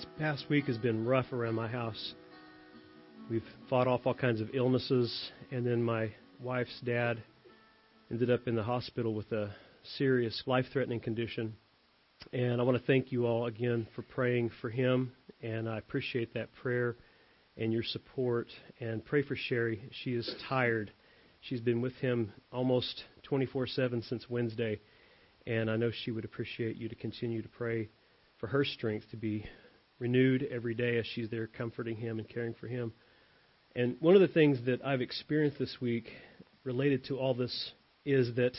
This past week has been rough around my house. We've fought off all kinds of illnesses, and then my wife's dad ended up in the hospital with a serious life threatening condition. And I want to thank you all again for praying for him, and I appreciate that prayer and your support. And pray for Sherry. She is tired. She's been with him almost 24 7 since Wednesday, and I know she would appreciate you to continue to pray for her strength to be renewed every day as she's there comforting him and caring for him. And one of the things that I've experienced this week related to all this is that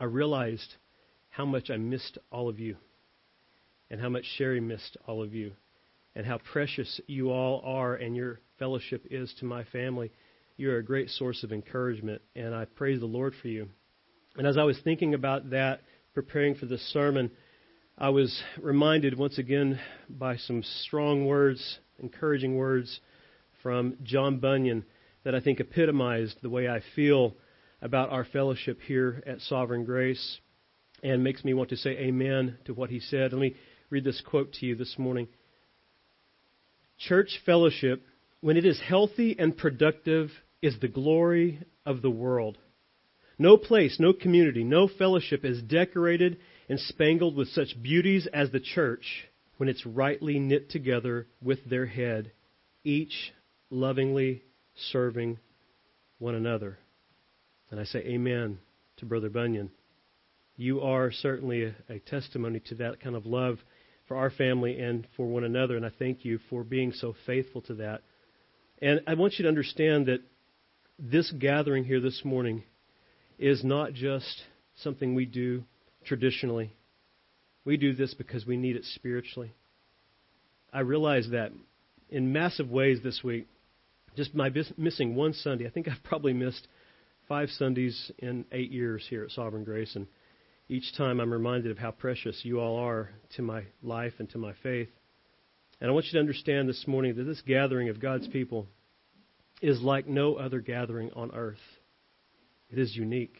I realized how much I missed all of you and how much Sherry missed all of you and how precious you all are and your fellowship is to my family. You're a great source of encouragement, and I praise the Lord for you. And as I was thinking about that, preparing for this sermon, I was reminded once again by some strong words, encouraging words from John Bunyan that I think epitomized the way I feel about our fellowship here at Sovereign Grace and makes me want to say amen to what he said. Let me read this quote to you this morning. Church fellowship, when it is healthy and productive, is the glory of the world. No place, no community, no fellowship is decorated and spangled with such beauties as the church when it's rightly knit together with their head, each lovingly serving one another. And I say amen to Brother Bunyan. You are certainly a, a, testimony to that kind of love for our family and for one another, and I thank you for being so faithful to that. And I want you to understand that this gathering here this morning is not just something we do traditionally. We do this because we need it spiritually. I realize that in massive ways this week. Just my missing one Sunday. I think I've probably missed five Sundays in eight years here at Sovereign Grace, and each time I'm reminded of how precious you all are to my life and to my faith. And I want you to understand this morning that this gathering of God's people is like no other gathering on earth. It is unique.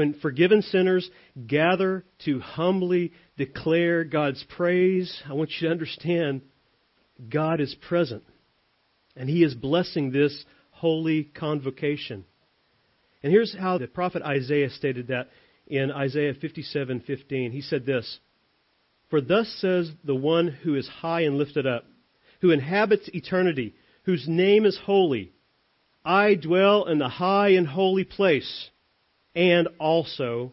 When forgiven sinners gather to humbly declare God's praise, I want you to understand God is present. And He is blessing this holy convocation. And here's how the prophet Isaiah stated that in Isaiah 57:15. He said this, "For thus says the one who is high and lifted up, who inhabits eternity, whose name is holy, I dwell in the high and holy place." And also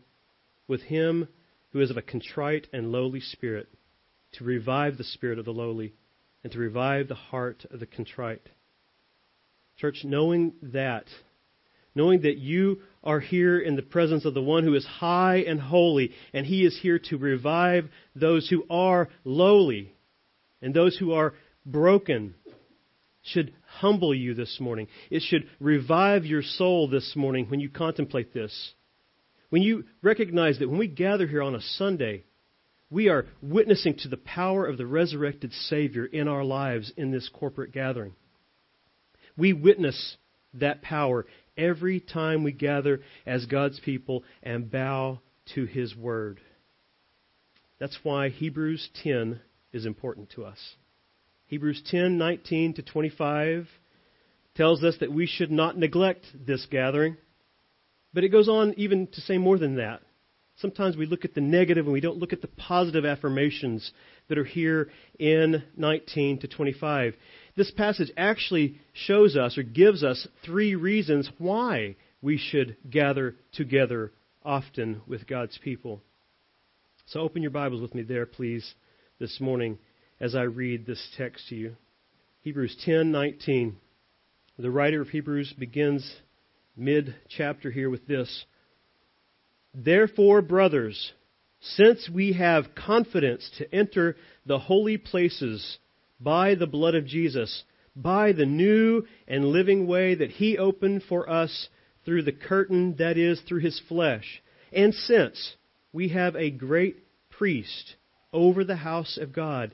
with him who is of a contrite and lowly spirit, to revive the spirit of the lowly and to revive the heart of the contrite. Church, knowing that, knowing that you are here in the presence of the one who is high and holy, and he is here to revive those who are lowly and those who are broken, should humble you this morning. It should revive your soul this morning when you contemplate this. When you recognize that when we gather here on a Sunday, we are witnessing to the power of the resurrected Savior in our lives in this corporate gathering. We witness that power every time we gather as God's people and bow to His Word. That's why Hebrews 10 is important to us. Hebrews 10:19 to 25 tells us that we should not neglect this gathering. But it goes on even to say more than that. Sometimes we look at the negative and we don't look at the positive affirmations that are here in 19 to 25. This passage actually shows us or gives us three reasons why we should gather together often with God's people. So open your Bibles with me there, please, this morning as I read this text to you. Hebrews 10:19. The writer of Hebrews begins mid chapter here with this. Therefore, brothers, since we have confidence to enter the holy places by the blood of Jesus, by the new and living way that he opened for us through the curtain that is through his flesh, and since we have a great priest over the house of God,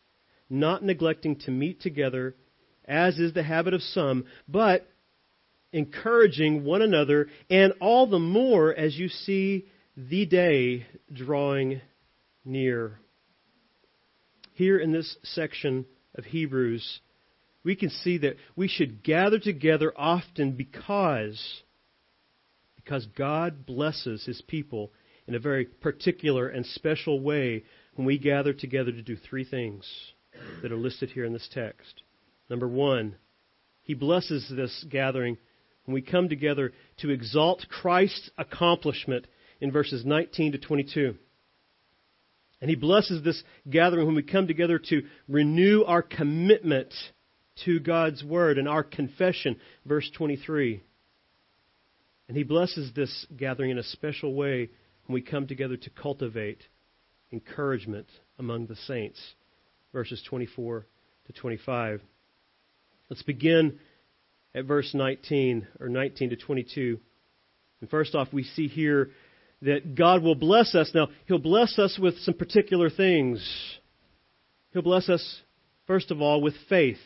not neglecting to meet together, as is the habit of some, but encouraging one another, and all the more as you see the day drawing near. Here in this section of Hebrews, we can see that we should gather together often because because God blesses his people in a very particular and special way when we gather together to do three things that are listed here in this text. Number 1, he blesses this gathering when we come together to exalt Christ's accomplishment in verses 19 to 22. And he blesses this gathering when we come together to renew our commitment to God's Word and our confession, verse 23. And he blesses this gathering in a special way when we come together to cultivate encouragement among the saints, verses 24 to 25. Let's begin at verse 19, or 19 to 22. And first off, we see here that God will bless us. Now, He'll bless us with some particular things. He'll bless us, first of all, with faith.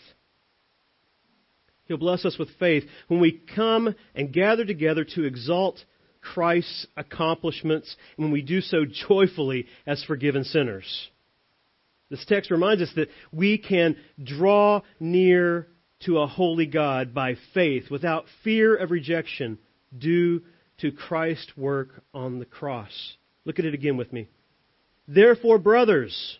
He'll bless us with faith when we come and gather together to exalt Christ's accomplishments, and when we do so joyfully as forgiven sinners. This text reminds us that we can draw near to a holy God by faith without fear of rejection due to Christ's work on the cross. Look at it again with me. Therefore, brothers,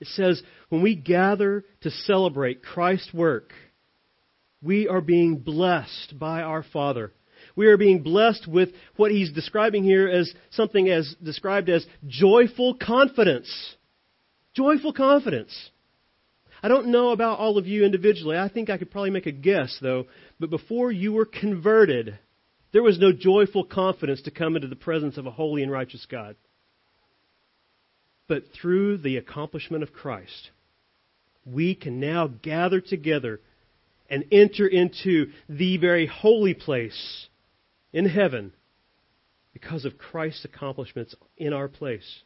It says, when we gather to celebrate Christ's work, we are being blessed by our Father. We are being blessed with what he's describing here as something as described as joyful confidence. Joyful confidence. I don't know about all of you individually. I think I could probably make a guess, though. But before you were converted, there was no joyful confidence to come into the presence of a holy and righteous God but through the accomplishment of Christ, we can now gather together and enter into the very holy place in heaven because of Christ's accomplishments in our place.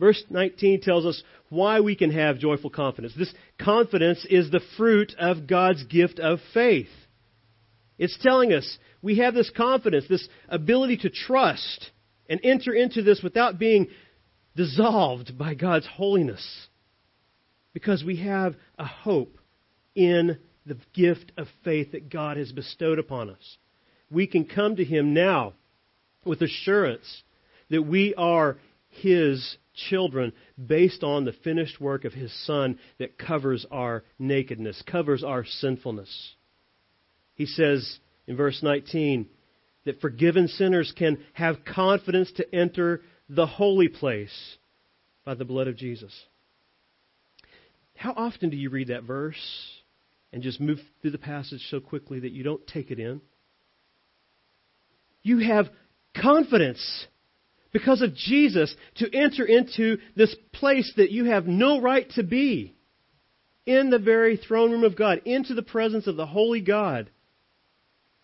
Verse 19 tells us why we can have joyful confidence. This confidence is the fruit of God's gift of faith. It's telling us we have this confidence, this ability to trust and enter into this without being dissolved by God's holiness because we have a hope in the gift of faith that God has bestowed upon us. We can come to Him now with assurance that we are His children based on the finished work of His Son that covers our nakedness, covers our sinfulness. He says in verse 19 that forgiven sinners can have confidence to enter the holy place by the blood of Jesus. How often do you read that verse and just move through the passage so quickly that you don't take it in? You have confidence because of Jesus to enter into this place that you have no right to be in the very throne room of God, into the presence of the holy God.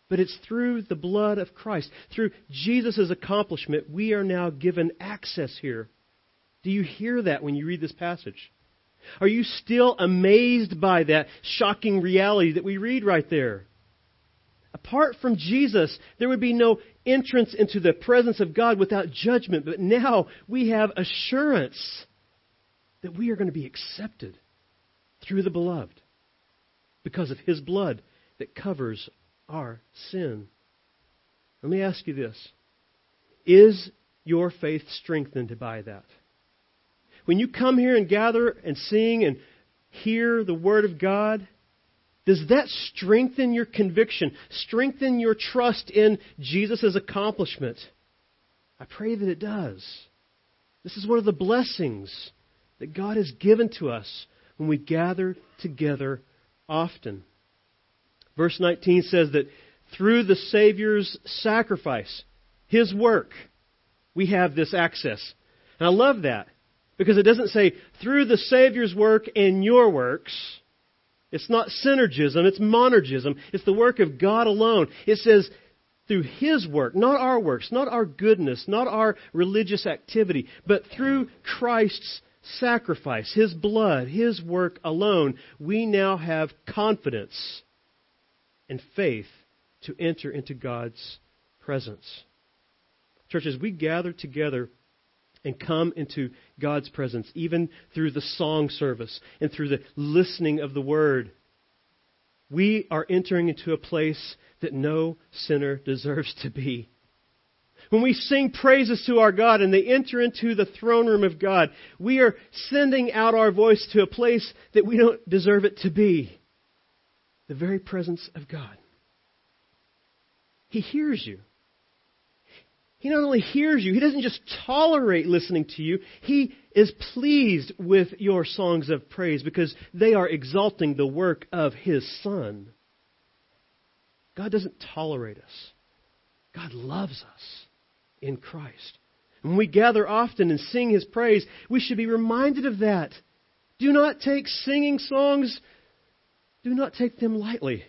But it's through the blood of Christ, through Jesus' accomplishment, we are now given access here. Do you hear that when you read this passage? Are you still amazed by that shocking reality that we read right there? Apart from Jesus, there would be no entrance into the presence of God without judgment, but now we have assurance that we are going to be accepted through the beloved because of his blood that covers our sin. Let me ask you this Is your faith strengthened by that? When you come here and gather and sing and hear the Word of God, Does that strengthen your conviction, strengthen your trust in Jesus' accomplishment? I pray that it does. This is one of the blessings that God has given to us when we gather together often. Verse 19 says that through the Savior's sacrifice, His work, we have this access. And I love that because it doesn't say through the Savior's work and your works. It's not synergism, it's monergism. It's the work of God alone. It says through His work, not our works, not our goodness, not our religious activity, but through Christ's sacrifice, His blood, His work alone, we now have confidence and faith to enter into God's presence. Church, as we gather together and come into God's presence, even through the song service and through the listening of the Word, we are entering into a place that no sinner deserves to be. When we sing praises to our God and they enter into the throne room of God, we are sending out our voice to a place that we don't deserve it to be the very presence of God. He hears you. He not only hears you, he doesn't just tolerate listening to you, he is pleased with your songs of praise because they are exalting the work of his Son. God doesn't tolerate us, God loves us in Christ. When we gather often and sing his praise, we should be reminded of that. Do not take singing songs, do not take them lightly.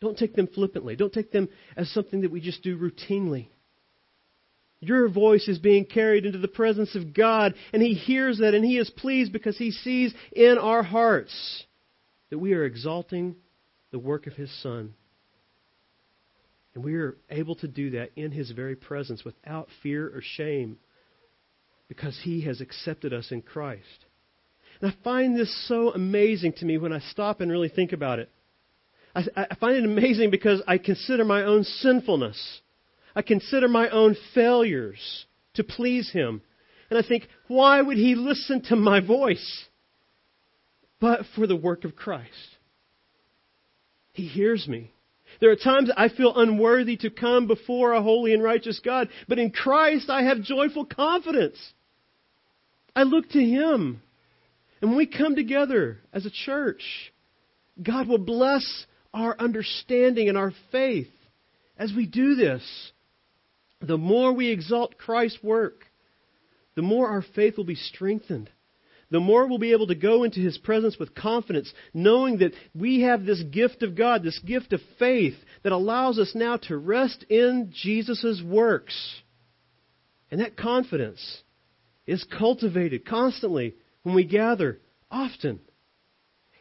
Don't take them flippantly. Don't take them as something that we just do routinely. Your voice is being carried into the presence of God, and He hears that, and He is pleased because He sees in our hearts that we are exalting the work of His Son. And we are able to do that in His very presence without fear or shame because He has accepted us in Christ. And I find this so amazing to me when I stop and really think about it. I, I find it amazing because I consider my own sinfulness. I consider my own failures to please Him. And I think, why would He listen to my voice? But for the work of Christ. He hears me. There are times I feel unworthy to come before a holy and righteous God, but in Christ I have joyful confidence. I look to Him. And when we come together as a church, God will bless our understanding and our faith as we do this. The more we exalt Christ's work, the more our faith will be strengthened. The more we'll be able to go into His presence with confidence, knowing that we have this gift of God, this gift of faith that allows us now to rest in Jesus' works. And that confidence is cultivated constantly when we gather often.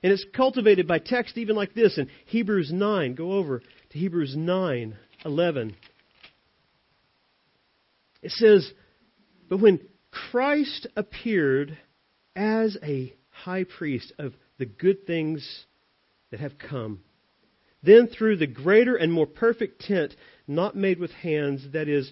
And it's cultivated by text even like this in Hebrews 9. Go over to Hebrews 9 11. It says, But when Christ appeared as a high priest of the good things that have come, then through the greater and more perfect tent, not made with hands, that is,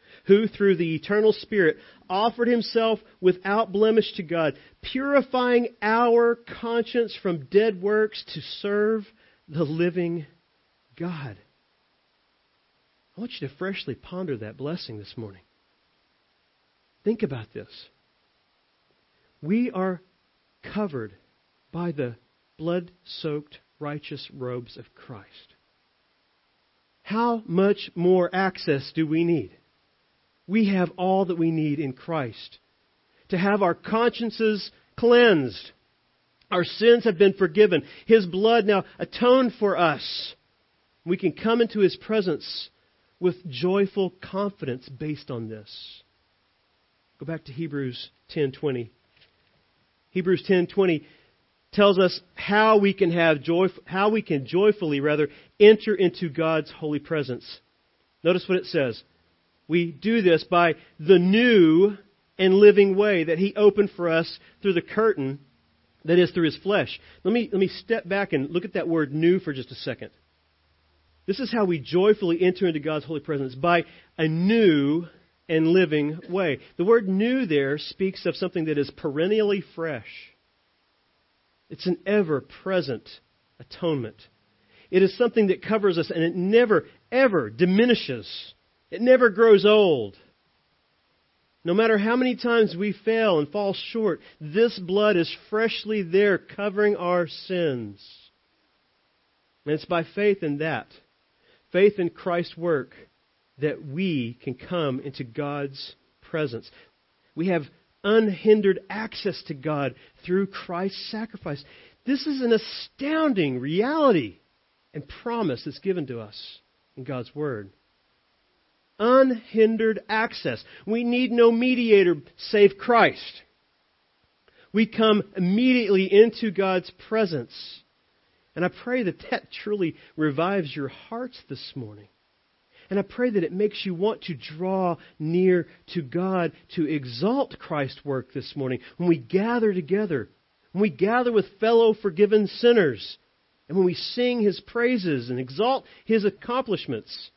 who through the eternal Spirit offered himself without blemish to God, purifying our conscience from dead works to serve the living God. I want you to freshly ponder that blessing this morning. Think about this. We are covered by the blood soaked righteous robes of Christ. How much more access do we need? We have all that we need in Christ. To have our consciences cleansed. Our sins have been forgiven. His blood now atoned for us. We can come into His presence with joyful confidence based on this. Go back to Hebrews 10:20. Hebrews 10:20 tells us how we can have joy, how we can joyfully rather enter into God's holy presence. Notice what it says. We do this by the new and living way that He opened for us through the curtain that is through His flesh. Let me, let me step back and look at that word new for just a second. This is how we joyfully enter into God's holy presence by a new and living way. The word new there speaks of something that is perennially fresh. It's an ever present atonement. It is something that covers us and it never, ever diminishes. It never grows old. No matter how many times we fail and fall short, this blood is freshly there covering our sins. And it's by faith in that, faith in Christ's work, that we can come into God's presence. We have unhindered access to God through Christ's sacrifice. This is an astounding reality and promise that's given to us in God's Word. Unhindered access. We need no mediator save Christ. We come immediately into God's presence. And I pray that that truly revives your hearts this morning. And I pray that it makes you want to draw near to God to exalt Christ's work this morning when we gather together, when we gather with fellow forgiven sinners, and when we sing His praises and exalt His accomplishments.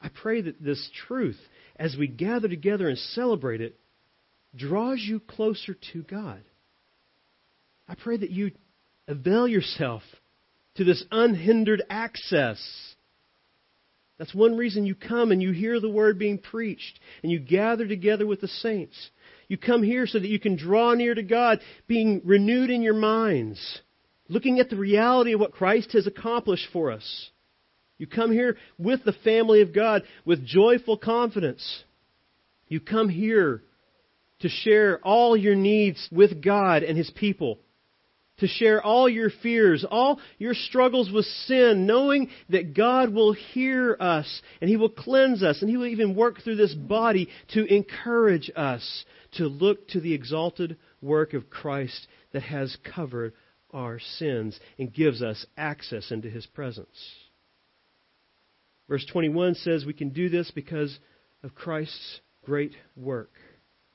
I pray that this truth, as we gather together and celebrate it, draws you closer to God. I pray that you avail yourself to this unhindered access that's one reason you come and you hear the word being preached and you gather together with the saints. You come here so that you can draw near to God, being renewed in your minds, looking at the reality of what Christ has accomplished for us. You come here with the family of God with joyful confidence. You come here to share all your needs with God and His people to share all your fears, all your struggles with sin, knowing that God will hear us and He will cleanse us and He will even work through this body to encourage us to look to the exalted work of Christ that has covered our sins and gives us access into His presence. Verse 21 says we can do this because of Christ's great work.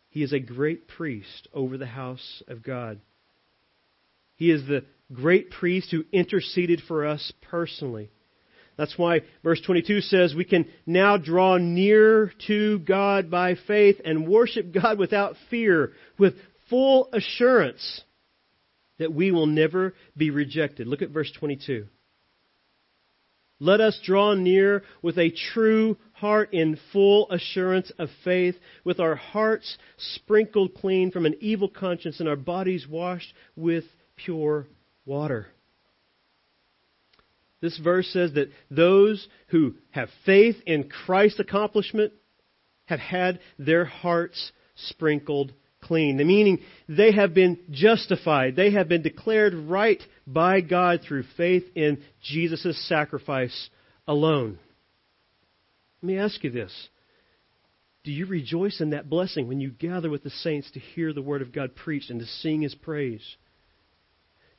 He is a great priest over the house of God. He is the great priest who interceded for us personally. That's why verse 22 says we can now draw near to God by faith and worship God without fear, with full assurance that we will never be rejected. Look at verse 22. Let us draw near with a true heart in full assurance of faith, with our hearts sprinkled clean from an evil conscience and our bodies washed with pure water. This verse says that those who have faith in Christ's accomplishment have had their hearts sprinkled clean. The meaning they have been justified. They have been declared right by God through faith in Jesus' sacrifice alone. Let me ask you this. Do you rejoice in that blessing when you gather with the saints to hear the Word of God preached and to sing His praise?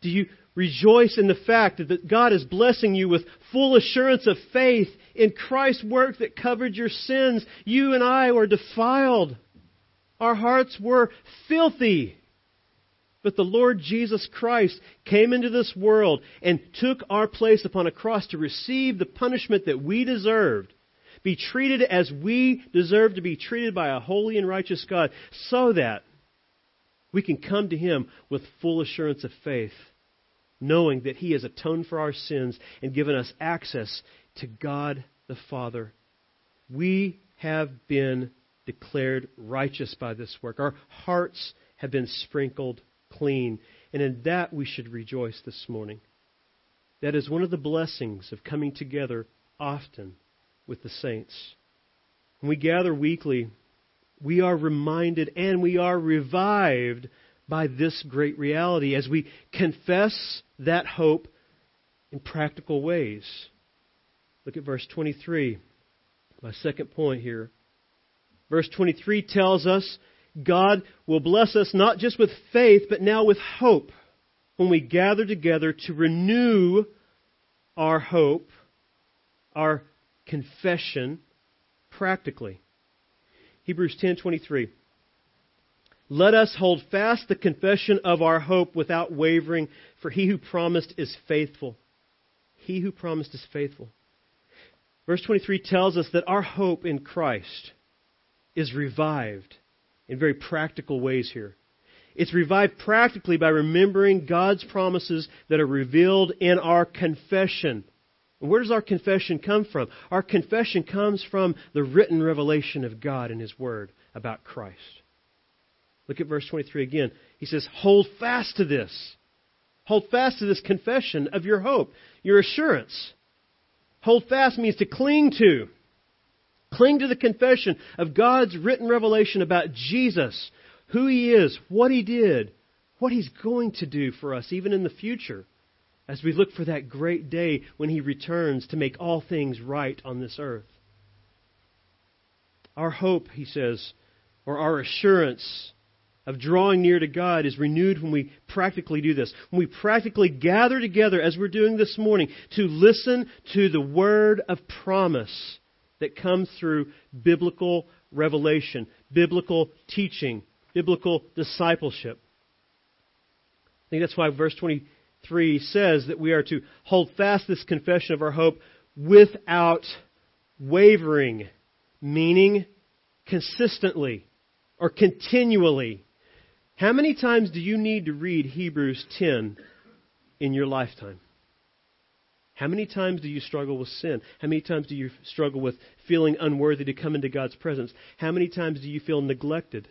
Do you rejoice in the fact that God is blessing you with full assurance of faith in Christ's work that covered your sins? You and I were defiled. Our hearts were filthy. But the Lord Jesus Christ came into this world and took our place upon a cross to receive the punishment that we deserved, be treated as we deserve to be treated by a holy and righteous God, so that we can come to Him with full assurance of faith, knowing that He has atoned for our sins and given us access to God the Father. We have been declared righteous by this work. Our hearts have been sprinkled clean. And in that we should rejoice this morning. That is one of the blessings of coming together often with the saints. When we gather weekly, we are reminded and we are revived by this great reality as we confess that hope in practical ways. Look at verse 23, my second point here. Verse 23 tells us God will bless us not just with faith, but now with hope. when we gather together to renew our hope, our confession practically. Hebrews 10:23 Let us hold fast the confession of our hope without wavering, for he who promised is faithful. He who promised is faithful. Verse 23 tells us that our hope in Christ is revived in very practical ways here. It's revived practically by remembering God's promises that are revealed in our confession. And where does our confession come from? Our confession comes from the written revelation of God in His Word about Christ. Look at verse 23 again. He says, Hold fast to this. Hold fast to this confession of your hope, your assurance. Hold fast means to cling to. Cling to the confession of God's written revelation about Jesus, who He is, what He did, what He's going to do for us, even in the future, as we look for that great day when He returns to make all things right on this earth. Our hope, He says, or our assurance of drawing near to God is renewed when we practically do this. When we practically gather together, as we're doing this morning, to listen to the word of promise that comes through biblical revelation, biblical teaching, biblical discipleship. I think that's why verse 23 says that we are to hold fast this confession of our hope without wavering, meaning consistently or continually. How many times do you need to read Hebrews 10 in your lifetime? How many times do you struggle with sin? How many times do you struggle with feeling unworthy to come into God's presence? How many times do you feel neglected?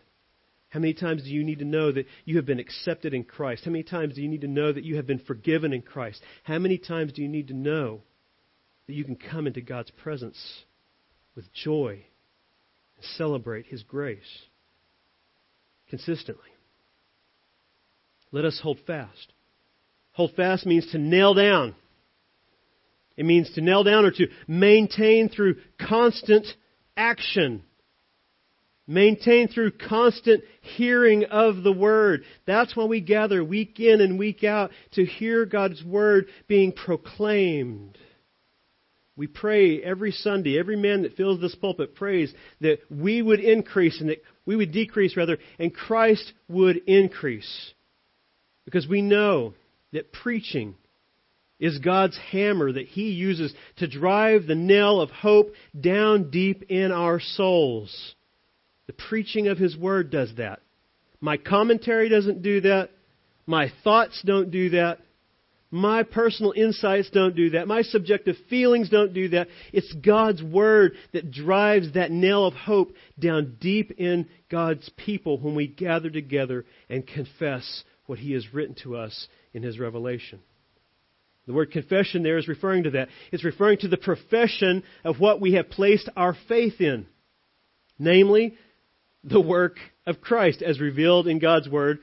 How many times do you need to know that you have been accepted in Christ? How many times do you need to know that you have been forgiven in Christ? How many times do you need to know that you can come into God's presence with joy and celebrate His grace consistently? Let us hold fast. Hold fast means to nail down. It means to nail down or to maintain through constant action. Maintain through constant hearing of the Word. That's why we gather week in and week out to hear God's Word being proclaimed. We pray every Sunday, every man that fills this pulpit prays that we would increase and that we would decrease rather, and Christ would increase. Because we know that preaching is God's hammer that He uses to drive the nail of hope down deep in our souls. The preaching of His Word does that. My commentary doesn't do that. My thoughts don't do that. My personal insights don't do that. My subjective feelings don't do that. It's God's Word that drives that nail of hope down deep in God's people when we gather together and confess what He has written to us in His revelation. The word confession there is referring to that. It's referring to the profession of what we have placed our faith in, namely, the work of Christ as revealed in God's Word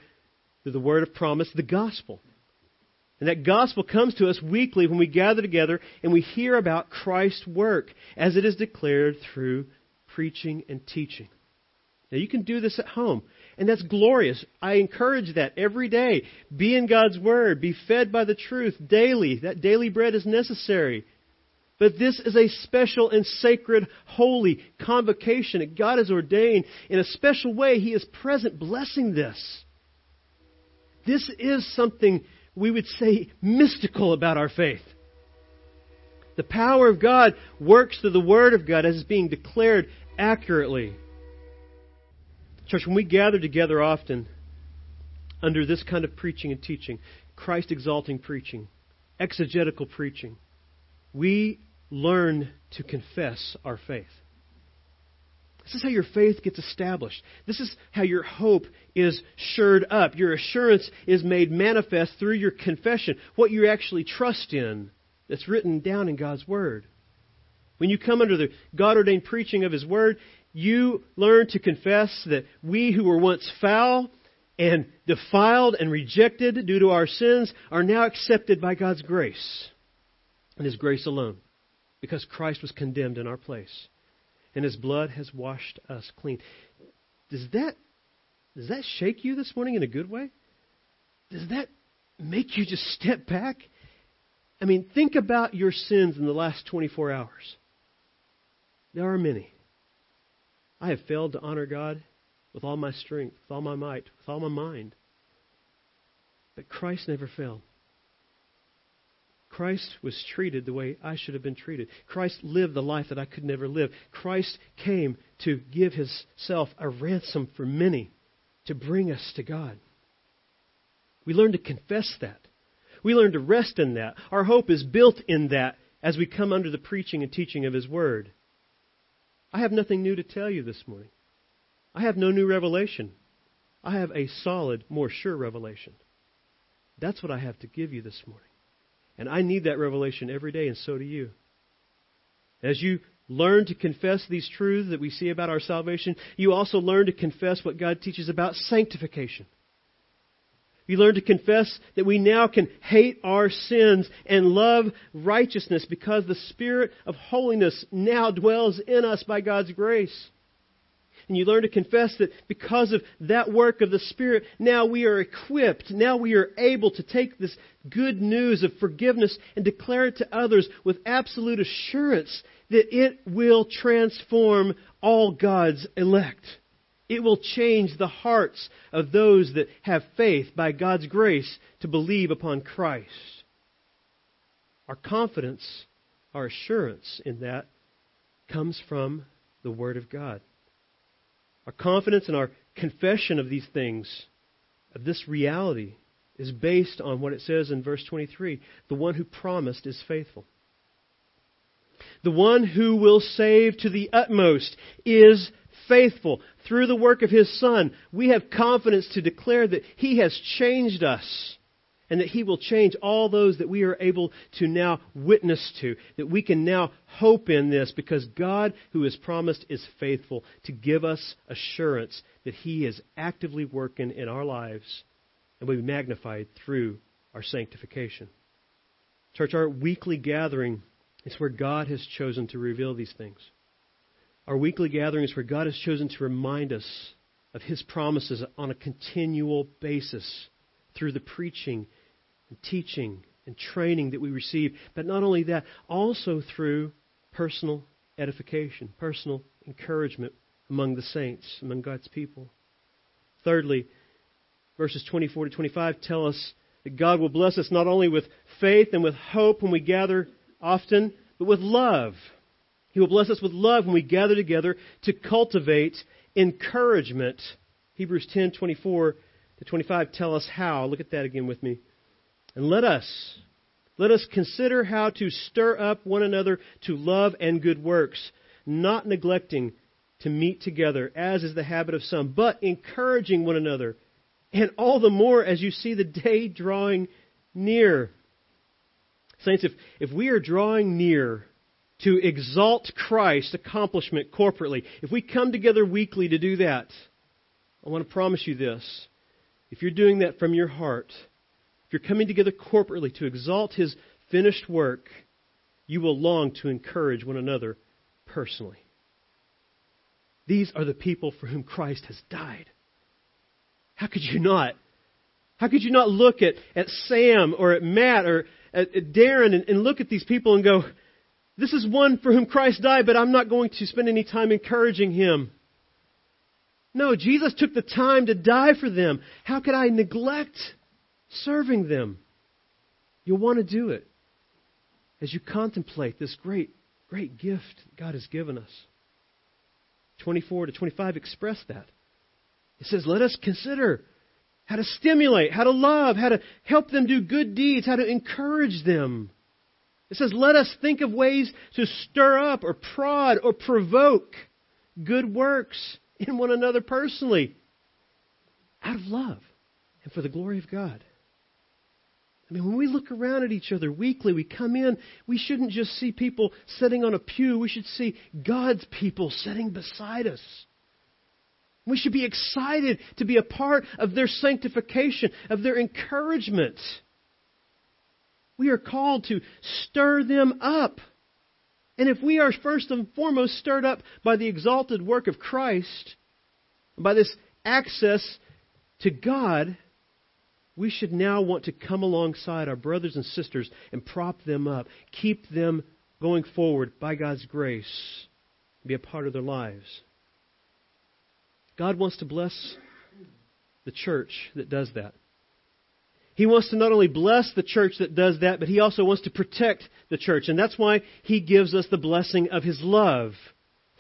through the word of promise, the gospel. And that gospel comes to us weekly when we gather together and we hear about Christ's work as it is declared through preaching and teaching. Now, you can do this at home. And that's glorious. I encourage that every day. Be in God's Word. Be fed by the truth daily. That daily bread is necessary. But this is a special and sacred, holy convocation that God has ordained. In a special way, He is present blessing this. This is something we would say mystical about our faith. The power of God works through the Word of God as it's being declared accurately. Church, when we gather together often under this kind of preaching and teaching, Christ exalting preaching, exegetical preaching, we learn to confess our faith. This is how your faith gets established. This is how your hope is shored up. Your assurance is made manifest through your confession, what you actually trust in that's written down in God's Word. When you come under the God ordained preaching of His Word, you learn to confess that we who were once foul and defiled and rejected due to our sins are now accepted by God's grace and His grace alone because Christ was condemned in our place and His blood has washed us clean. Does that, does that shake you this morning in a good way? Does that make you just step back? I mean, think about your sins in the last 24 hours. There are many. I have failed to honor God with all my strength, with all my might, with all my mind. But Christ never failed. Christ was treated the way I should have been treated. Christ lived the life that I could never live. Christ came to give himself a ransom for many, to bring us to God. We learn to confess that. We learn to rest in that. Our hope is built in that as we come under the preaching and teaching of his word. I have nothing new to tell you this morning. I have no new revelation. I have a solid, more sure revelation. That's what I have to give you this morning. And I need that revelation every day, and so do you. As you learn to confess these truths that we see about our salvation, you also learn to confess what God teaches about sanctification. You learn to confess that we now can hate our sins and love righteousness because the Spirit of holiness now dwells in us by God's grace. And you learn to confess that because of that work of the Spirit, now we are equipped, now we are able to take this good news of forgiveness and declare it to others with absolute assurance that it will transform all God's elect. It will change the hearts of those that have faith by God's grace to believe upon Christ. Our confidence, our assurance in that comes from the Word of God. Our confidence and our confession of these things, of this reality, is based on what it says in verse 23 the one who promised is faithful. The one who will save to the utmost is faithful. Through the work of His Son, we have confidence to declare that He has changed us and that He will change all those that we are able to now witness to, that we can now hope in this because God, who has promised, is faithful to give us assurance that He is actively working in our lives and will be magnified through our sanctification. Church, our weekly gathering is where God has chosen to reveal these things. Our weekly gatherings where God has chosen to remind us of His promises on a continual basis through the preaching and teaching and training that we receive. But not only that, also through personal edification, personal encouragement among the saints, among God's people. Thirdly, verses 24 to 25 tell us that God will bless us not only with faith and with hope when we gather often, but with love. He will bless us with love when we gather together to cultivate encouragement. Hebrews 10:24 to 25 tell us how. Look at that again with me. And let us, let us consider how to stir up one another to love and good works, not neglecting to meet together, as is the habit of some, but encouraging one another, and all the more as you see the day drawing near. Saints, if, if we are drawing near to exalt Christ's accomplishment corporately, if we come together weekly to do that, I want to promise you this. If you're doing that from your heart, if you're coming together corporately to exalt His finished work, you will long to encourage one another personally. These are the people for whom Christ has died. How could you not? How could you not look at, at Sam or at Matt or at, at Darren and, and look at these people and go, this is one for whom Christ died, but I'm not going to spend any time encouraging him. No, Jesus took the time to die for them. How could I neglect serving them. You'll want to do it as you contemplate this great, great gift God has given us. 24 to 25 express that. It says, Let us consider how to stimulate, how to love, how to help them do good deeds, how to encourage them. It says, Let us think of ways to stir up or prod or provoke good works in one another personally out of love and for the glory of God. I mean, when we look around at each other weekly, we come in, we shouldn't just see people sitting on a pew. We should see God's people sitting beside us. We should be excited to be a part of their sanctification, of their encouragement. We are called to stir them up. And if we are first and foremost stirred up by the exalted work of Christ, by this access to God, we should now want to come alongside our brothers and sisters and prop them up, keep them going forward by God's grace, be a part of their lives. God wants to bless the church that does that. He wants to not only bless the church that does that, but he also wants to protect the church. And that's why he gives us the blessing of his love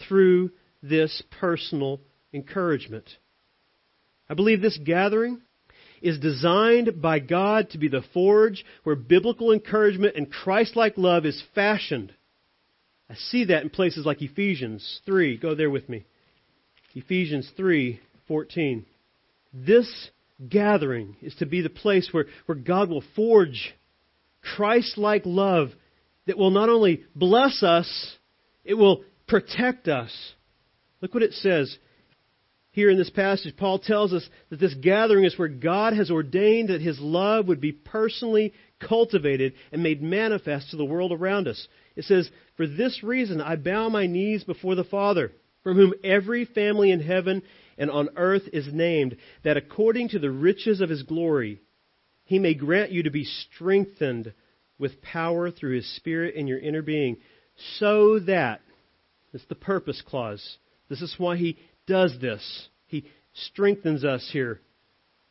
through this personal encouragement. I believe this gathering is designed by God to be the forge where biblical encouragement and Christ-like love is fashioned. I see that in places like Ephesians 3. Go there with me. Ephesians 3:14. This gathering is to be the place where, where God will forge Christ-like love that will not only bless us, it will protect us. Look what it says here in this passage, Paul tells us that this gathering is where God has ordained that his love would be personally cultivated and made manifest to the world around us. It says, For this reason I bow my knees before the Father, from whom every family in heaven and on earth is named, that according to the riches of his glory, he may grant you to be strengthened with power through his Spirit in your inner being, so that, that's the purpose clause. This is why he does this. He strengthens us here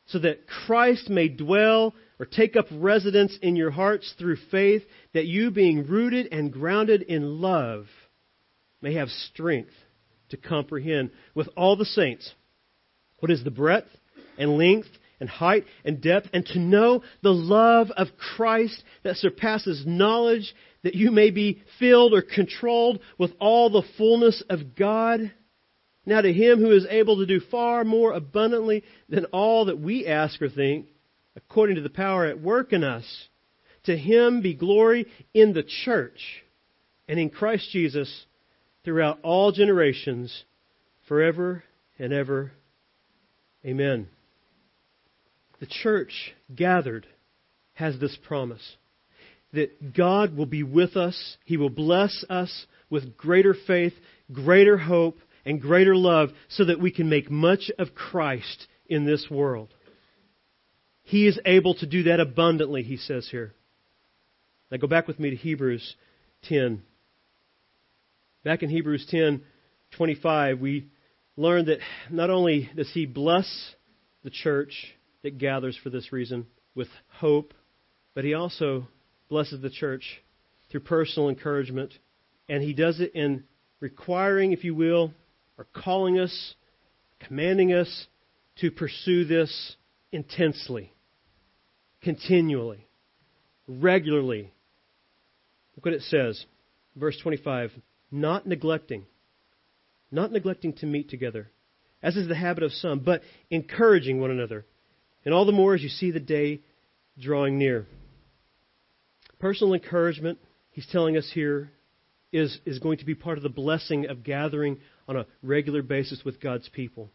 so that Christ may dwell or take up residence in your hearts through faith, that you, being rooted and grounded in love, may have strength to comprehend with all the saints what is the breadth and length and height and depth, and to know the love of Christ that surpasses knowledge, that you may be filled or controlled with all the fullness of God. Now to him who is able to do far more abundantly than all that we ask or think, according to the power at work in us, to him be glory in the church and in Christ Jesus throughout all generations, forever and ever. Amen. The church gathered has this promise that God will be with us. He will bless us with greater faith, greater hope, and greater love so that we can make much of Christ in this world. He is able to do that abundantly, he says here. Now go back with me to Hebrews 10. Back in Hebrews 10, 25, we learn that not only does he bless the church that gathers for this reason with hope, but he also blesses the church through personal encouragement. And he does it in requiring, if you will, or calling us, commanding us to pursue this intensely, continually, regularly. Look what it says. Verse 25 Not neglecting, not neglecting to meet together, as is the habit of some, but encouraging one another, and all the more as you see the day drawing near. Personal encouragement, he's telling us here, is, is going to be part of the blessing of gathering on a regular basis with God's people.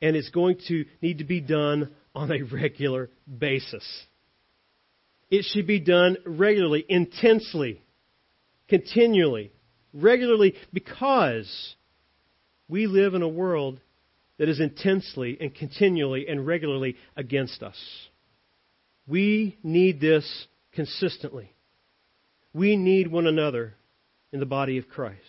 And it's going to need to be done on a regular basis. It should be done regularly, intensely, continually, regularly, because we live in a world that is intensely and continually and regularly against us. We need this consistently. We need one another in the body of Christ.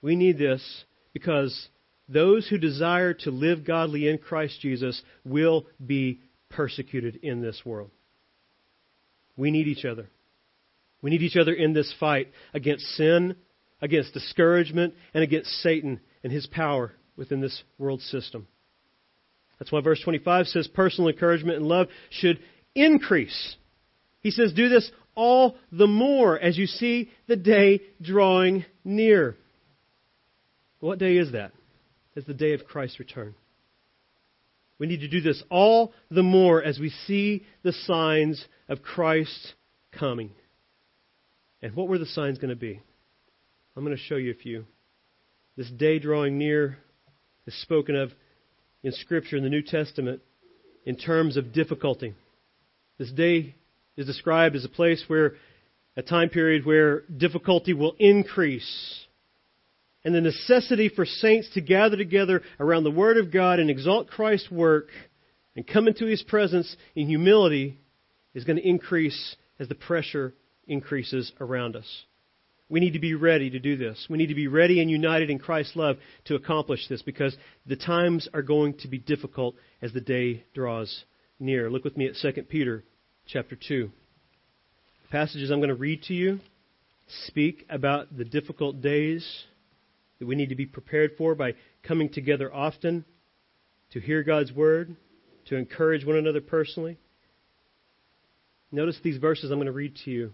We need this because those who desire to live godly in Christ Jesus will be persecuted in this world. We need each other. We need each other in this fight against sin, against discouragement, and against Satan and his power within this world system. That's why verse 25 says personal encouragement and love should increase. He says, do this all the more as you see the day drawing near. What day is that? It's the day of Christ's return. We need to do this all the more as we see the signs of Christ coming. And what were the signs going to be? I'm going to show you a few. This day drawing near is spoken of in Scripture in the New Testament in terms of difficulty. This day is described as a place where, a time period where difficulty will increase. And the necessity for saints to gather together around the Word of God and exalt Christ's work And come into His presence in humility is going to increase as the pressure increases around us. We need to be ready to do this. We need to be ready and united in Christ's love to accomplish this because the times are going to be difficult as the day draws near. Look with me at 2 Peter chapter 2. The passages I'm going to read to you speak about the difficult days that we need to be prepared for by coming together often to hear God's word, to encourage one another personally. Notice these verses I'm going to read to you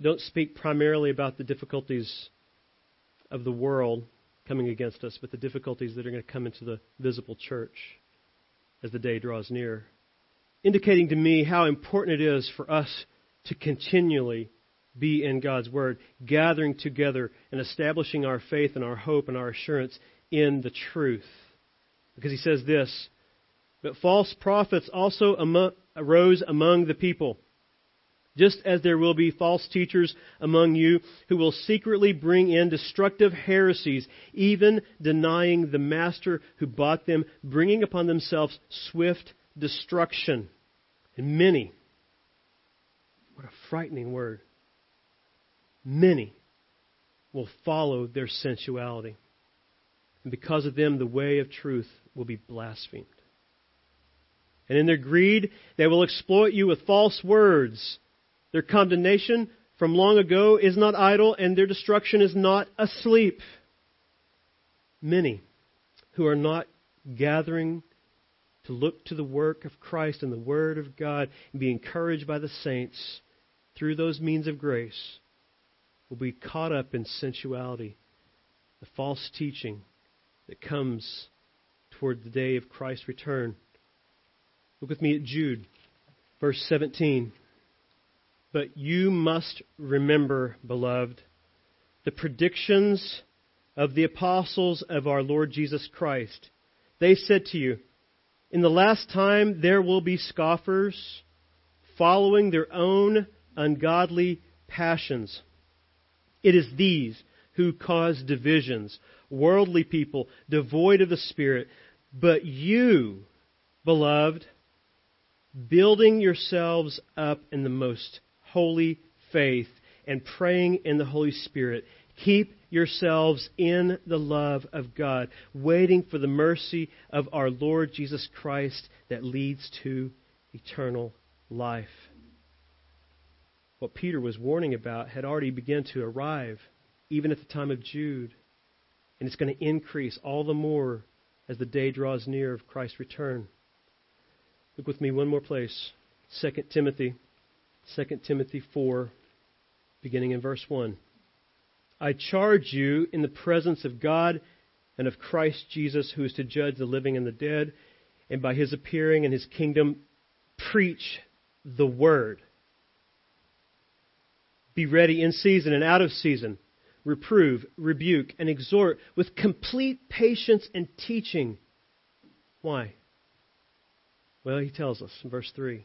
don't speak primarily about the difficulties of the world coming against us, but the difficulties that are going to come into the visible church as the day draws near. Indicating to me how important it is for us to continually be in God's Word, gathering together and establishing our faith and our hope and our assurance in the truth. Because he says this, but false prophets also arose among the people just as there will be false teachers among you who will secretly bring in destructive heresies, even denying the master who bought them, bringing upon themselves swift destruction. And many, what a frightening word, many will follow their sensuality. And because of them, the way of truth will be blasphemed. And in their greed, they will exploit you with false words their condemnation from long ago is not idle, and their destruction is not asleep. Many who are not gathering to look to the work of Christ and the Word of God and be encouraged by the saints through those means of grace will be caught up in sensuality, the false teaching that comes toward the day of Christ's return. Look with me at Jude, verse 17. But you must remember, beloved, the predictions of the apostles of our Lord Jesus Christ. They said to you, In the last time there will be scoffers, following their own ungodly passions. It is these who cause divisions, worldly people, devoid of the Spirit. But you, beloved, building yourselves up in the most holy faith and praying in the Holy Spirit. Keep yourselves in the love of God, waiting for the mercy of our Lord Jesus Christ that leads to eternal life. What Peter was warning about had already begun to arrive, even at the time of Jude. And it's going to increase all the more as the day draws near of Christ's return. Look with me one more place. 2 Timothy 2 Timothy 4, beginning in verse 1. I charge you in the presence of God and of Christ Jesus, who is to judge the living and the dead, and by his appearing in his kingdom, preach the word. Be ready in season and out of season. Reprove, rebuke, and exhort with complete patience and teaching. Why? Well, he tells us in verse 3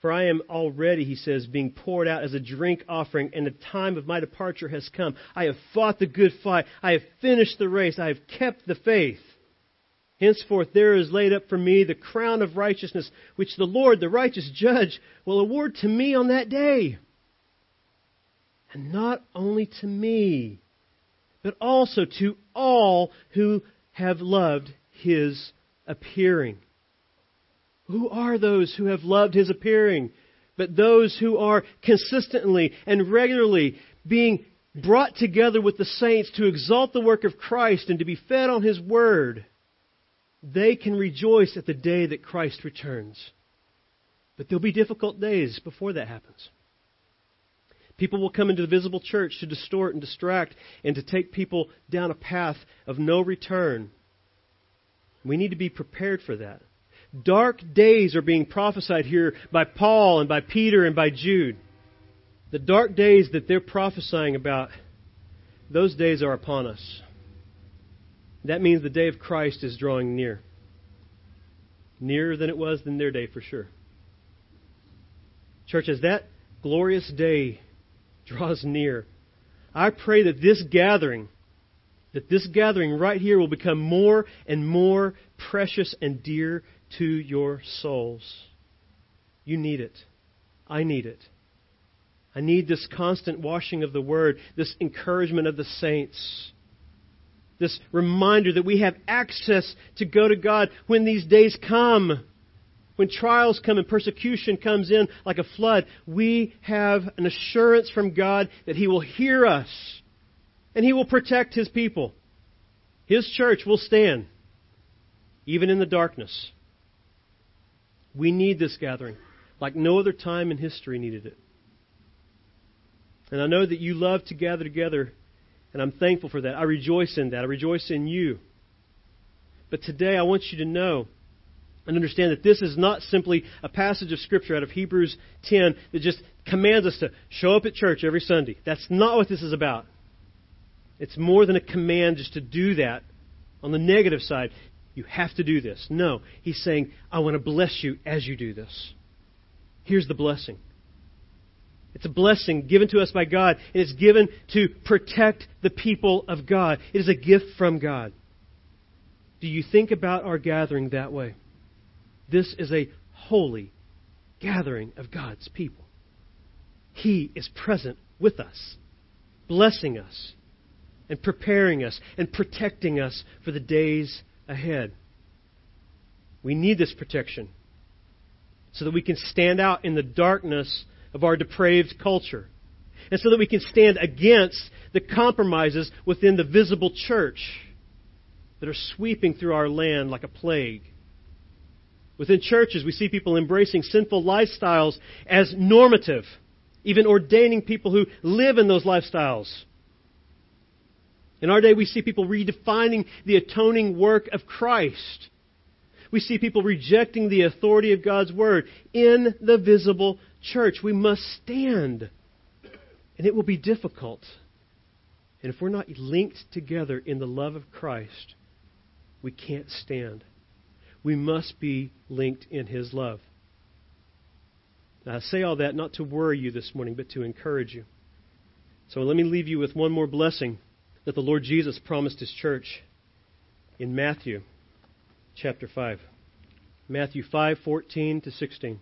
for I am already, he says, being poured out as a drink offering, and the time of my departure has come. I have fought the good fight. I have finished the race. I have kept the faith. Henceforth there is laid up for me the crown of righteousness, which the Lord, the righteous judge, will award to me on that day. And not only to me, but also to all who have loved his appearing. Who are those who have loved his appearing? But those who are consistently and regularly being brought together with the saints to exalt the work of Christ and to be fed on his word. They can rejoice at the day that Christ returns. But there'll be difficult days before that happens. People will come into the visible church to distort and distract and to take people down a path of no return. We need to be prepared for that. Dark days are being prophesied here by Paul and by Peter and by Jude. The dark days that they're prophesying about, those days are upon us. That means the day of Christ is drawing near. Nearer than it was than their day, for sure. Church, as that glorious day draws near, I pray that this gathering, that this gathering right here will become more and more precious and dear to your souls. You need it. I need it. I need this constant washing of the Word, this encouragement of the saints, this reminder that we have access to go to God when these days come. When trials come and persecution comes in like a flood, we have an assurance from God that He will hear us and He will protect His people. His church will stand, even in the darkness. We need this gathering like no other time in history needed it. And I know that you love to gather together, and I'm thankful for that. I rejoice in that. I rejoice in you. But today I want you to know and understand that this is not simply a passage of Scripture out of Hebrews 10 that just commands us to show up at church every Sunday. That's not what this is about. It's more than a command just to do that. On the negative side, you have to do this. No, he's saying, I want to bless you as you do this. Here's the blessing. It's a blessing given to us by God, and it's given to protect the people of God. It is a gift from God. Do you think about our gathering that way? This is a holy gathering of God's people. He is present with us, blessing us, and preparing us, and protecting us for the days ahead. We need this protection so that we can stand out in the darkness of our depraved culture. And so that we can stand against the compromises within the visible church that are sweeping through our land like a plague. Within churches, we see people embracing sinful lifestyles as normative, even ordaining people who live in those lifestyles. In our day, we see people redefining the atoning work of Christ. We see people rejecting the authority of God's Word in the visible church. We must stand. And it will be difficult. And if we're not linked together in the love of Christ, we can't stand we must be linked in His love. Now, I say all that not to worry you this morning, but to encourage you. So let me leave you with one more blessing that the Lord Jesus promised His church in Matthew chapter 5. Matthew 5:14 to 16.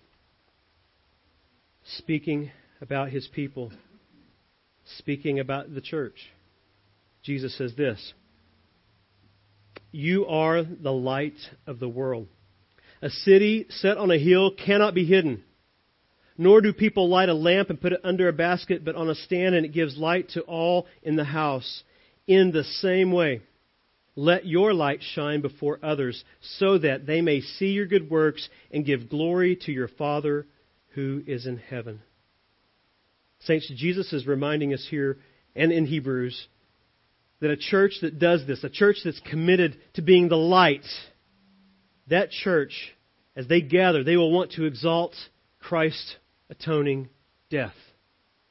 Speaking about his people, speaking about the church. Jesus says this, you are the light of the world. A city set on a hill cannot be hidden. Nor do people light a lamp and put it under a basket, but on a stand, and it gives light to all in the house. In the same way, let your light shine before others, so that they may see your good works and give glory to your Father who is in heaven. Saints, Jesus is reminding us here and in Hebrews that a church that does this, a church that's committed to being the light, that church, as they gather, they will want to exalt Christ's atoning death,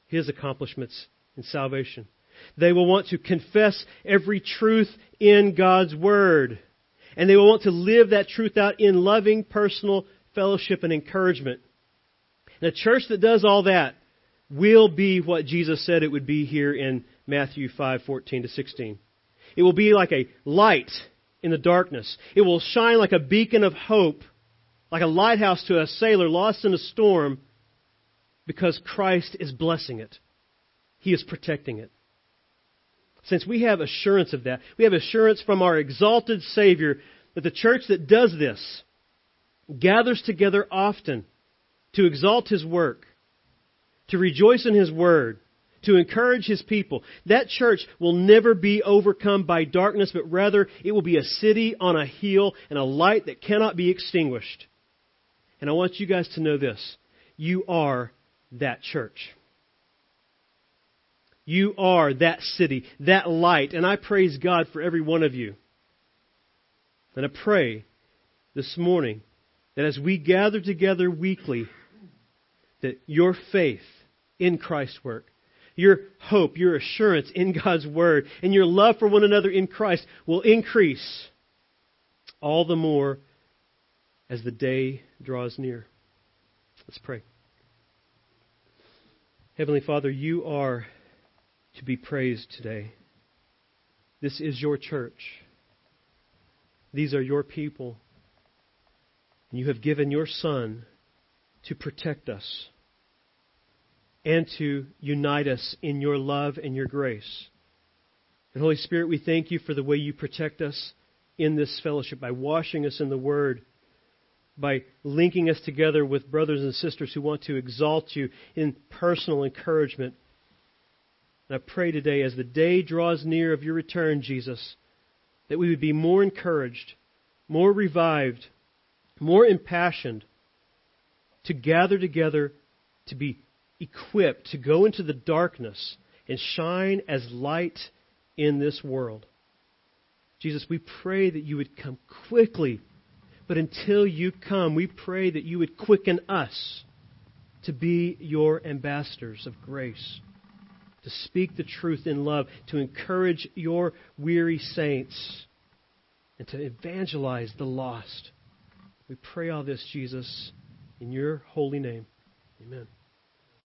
his accomplishments in salvation. They will want to confess every truth in God's Word. And they will want to live that truth out in loving personal fellowship and encouragement. And a church that does all that will be what Jesus said it would be here in Matthew 5:14 to 16. It will be like a light in the darkness. It will shine like a beacon of hope, like a lighthouse to a sailor lost in a storm because Christ is blessing it. He is protecting it. Since we have assurance of that, we have assurance from our exalted Savior that the church that does this gathers together often to exalt His work, to rejoice in His Word, to encourage his people. That church will never be overcome by darkness, but rather it will be a city on a hill and a light that cannot be extinguished. And I want you guys to know this. You are that church. You are that city, that light. And I praise God for every one of you. And I pray this morning that as we gather together weekly, that your faith in Christ's work, your hope, your assurance in God's Word, and your love for one another in Christ will increase all the more as the day draws near. Let's pray. Heavenly Father, you are to be praised today. This is your church. These are your people. And you have given your Son to protect us and to unite us in your love and your grace. And Holy Spirit, we thank you for the way you protect us in this fellowship by washing us in the Word, by linking us together with brothers and sisters who want to exalt you in personal encouragement. And I pray today, as the day draws near of your return, Jesus, that we would be more encouraged, more revived, more impassioned to gather together to be equipped to go into the darkness and shine as light in this world. Jesus, we pray that you would come quickly, but until you come, we pray that you would quicken us to be your ambassadors of grace, to speak the truth in love, to encourage your weary saints, and to evangelize the lost. We pray all this, Jesus, in your holy name. Amen.